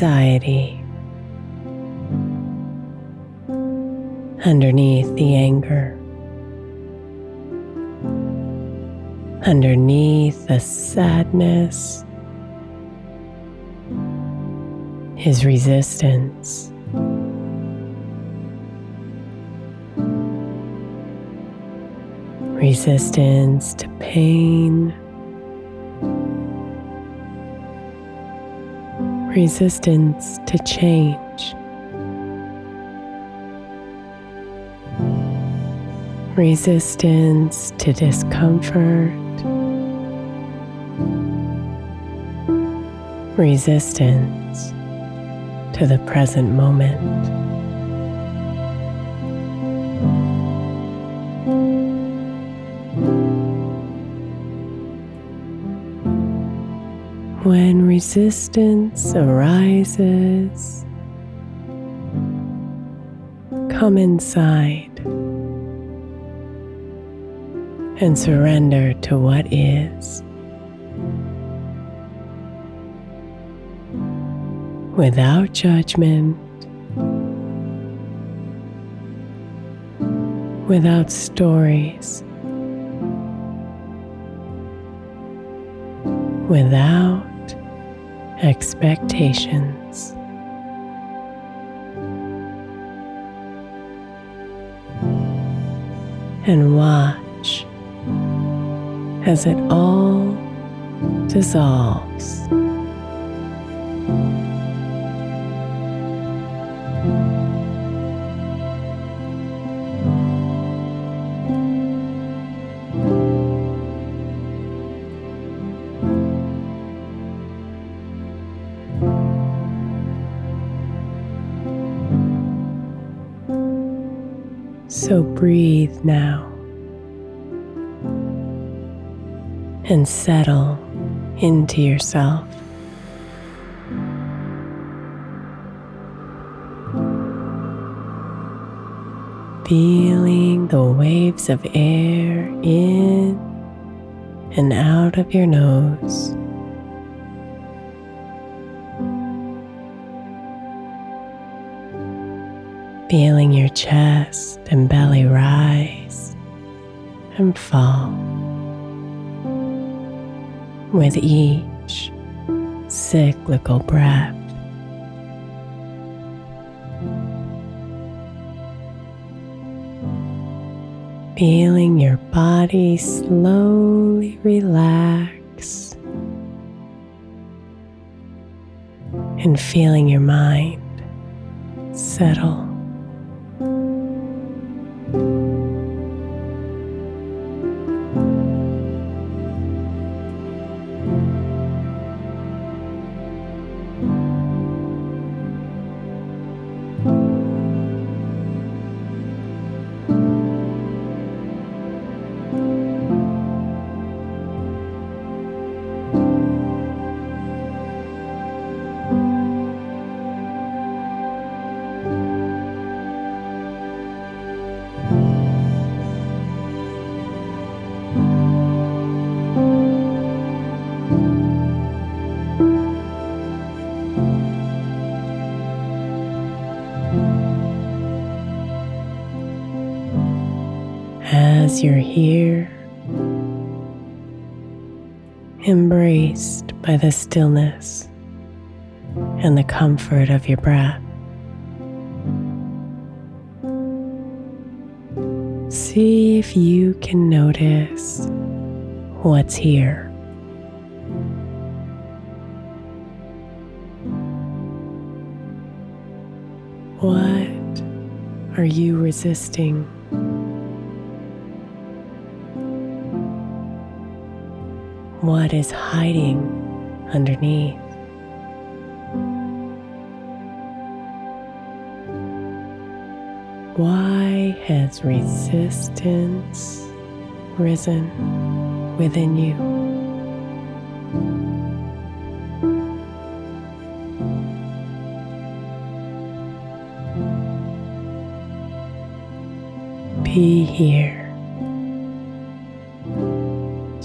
Anxiety, underneath the anger, underneath the sadness is resistance. Resistance to pain resistance to change. Resistance to discomfort. Resistance to the present moment. When resistance arises, come inside and surrender to what is. Without judgment, without stories, without expectations. And watch as it all dissolves. So breathe now and settle into yourself. Feeling the waves of air in and out of your nose. Feeling your chest and belly rise and fall with each cyclical breath. Feeling your body slowly relax and feeling your mind settle. You're here, embraced by the stillness and the comfort of your breath. See if you can notice what's here. What are you resisting? What is hiding underneath? Why has resistance risen within you? Be here,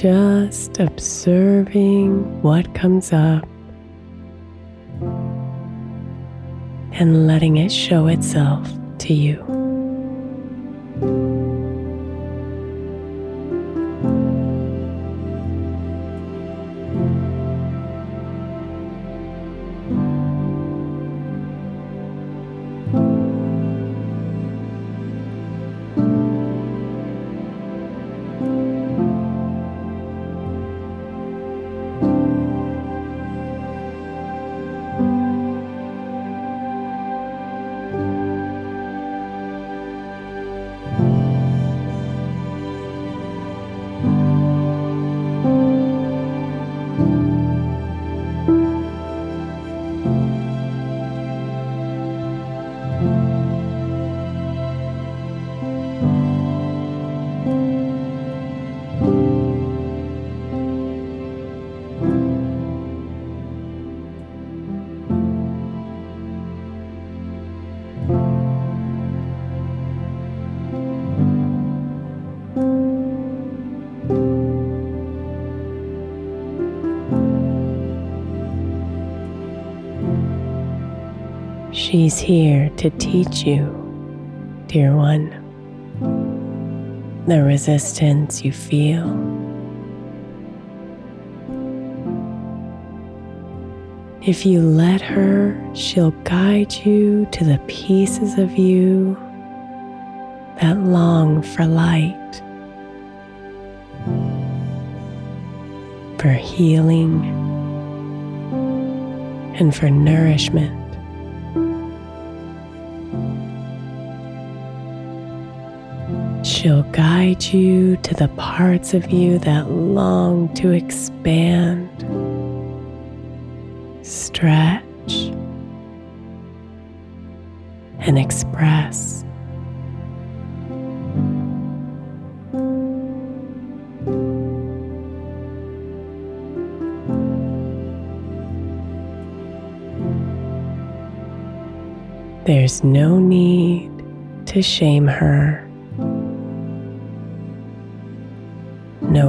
just observing what comes up and letting it show itself to you. She's here to teach you, dear one, the resistance you feel. If you let her, she'll guide you to the pieces of you that long for light, for healing, and for nourishment. She'll guide you to the parts of you that long to expand, stretch, and express. There's no need to shame her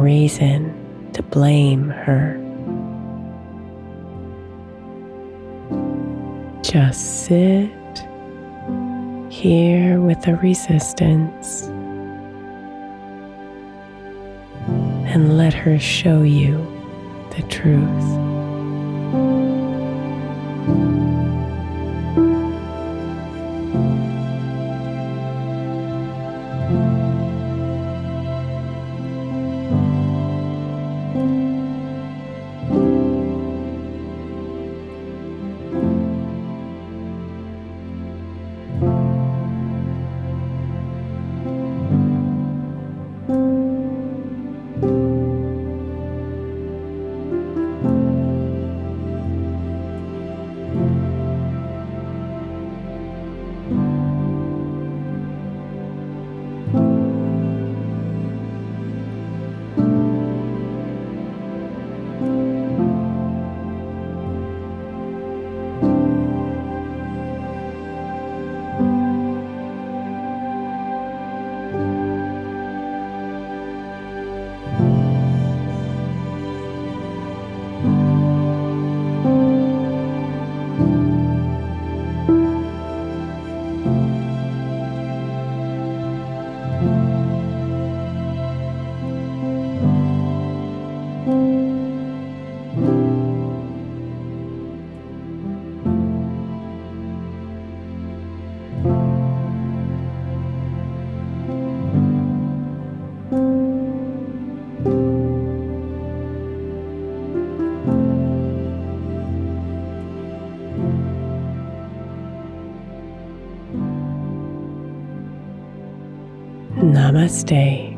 reason to blame her. Just sit here with the resistance and let her show you the truth. Namaste,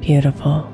beautiful.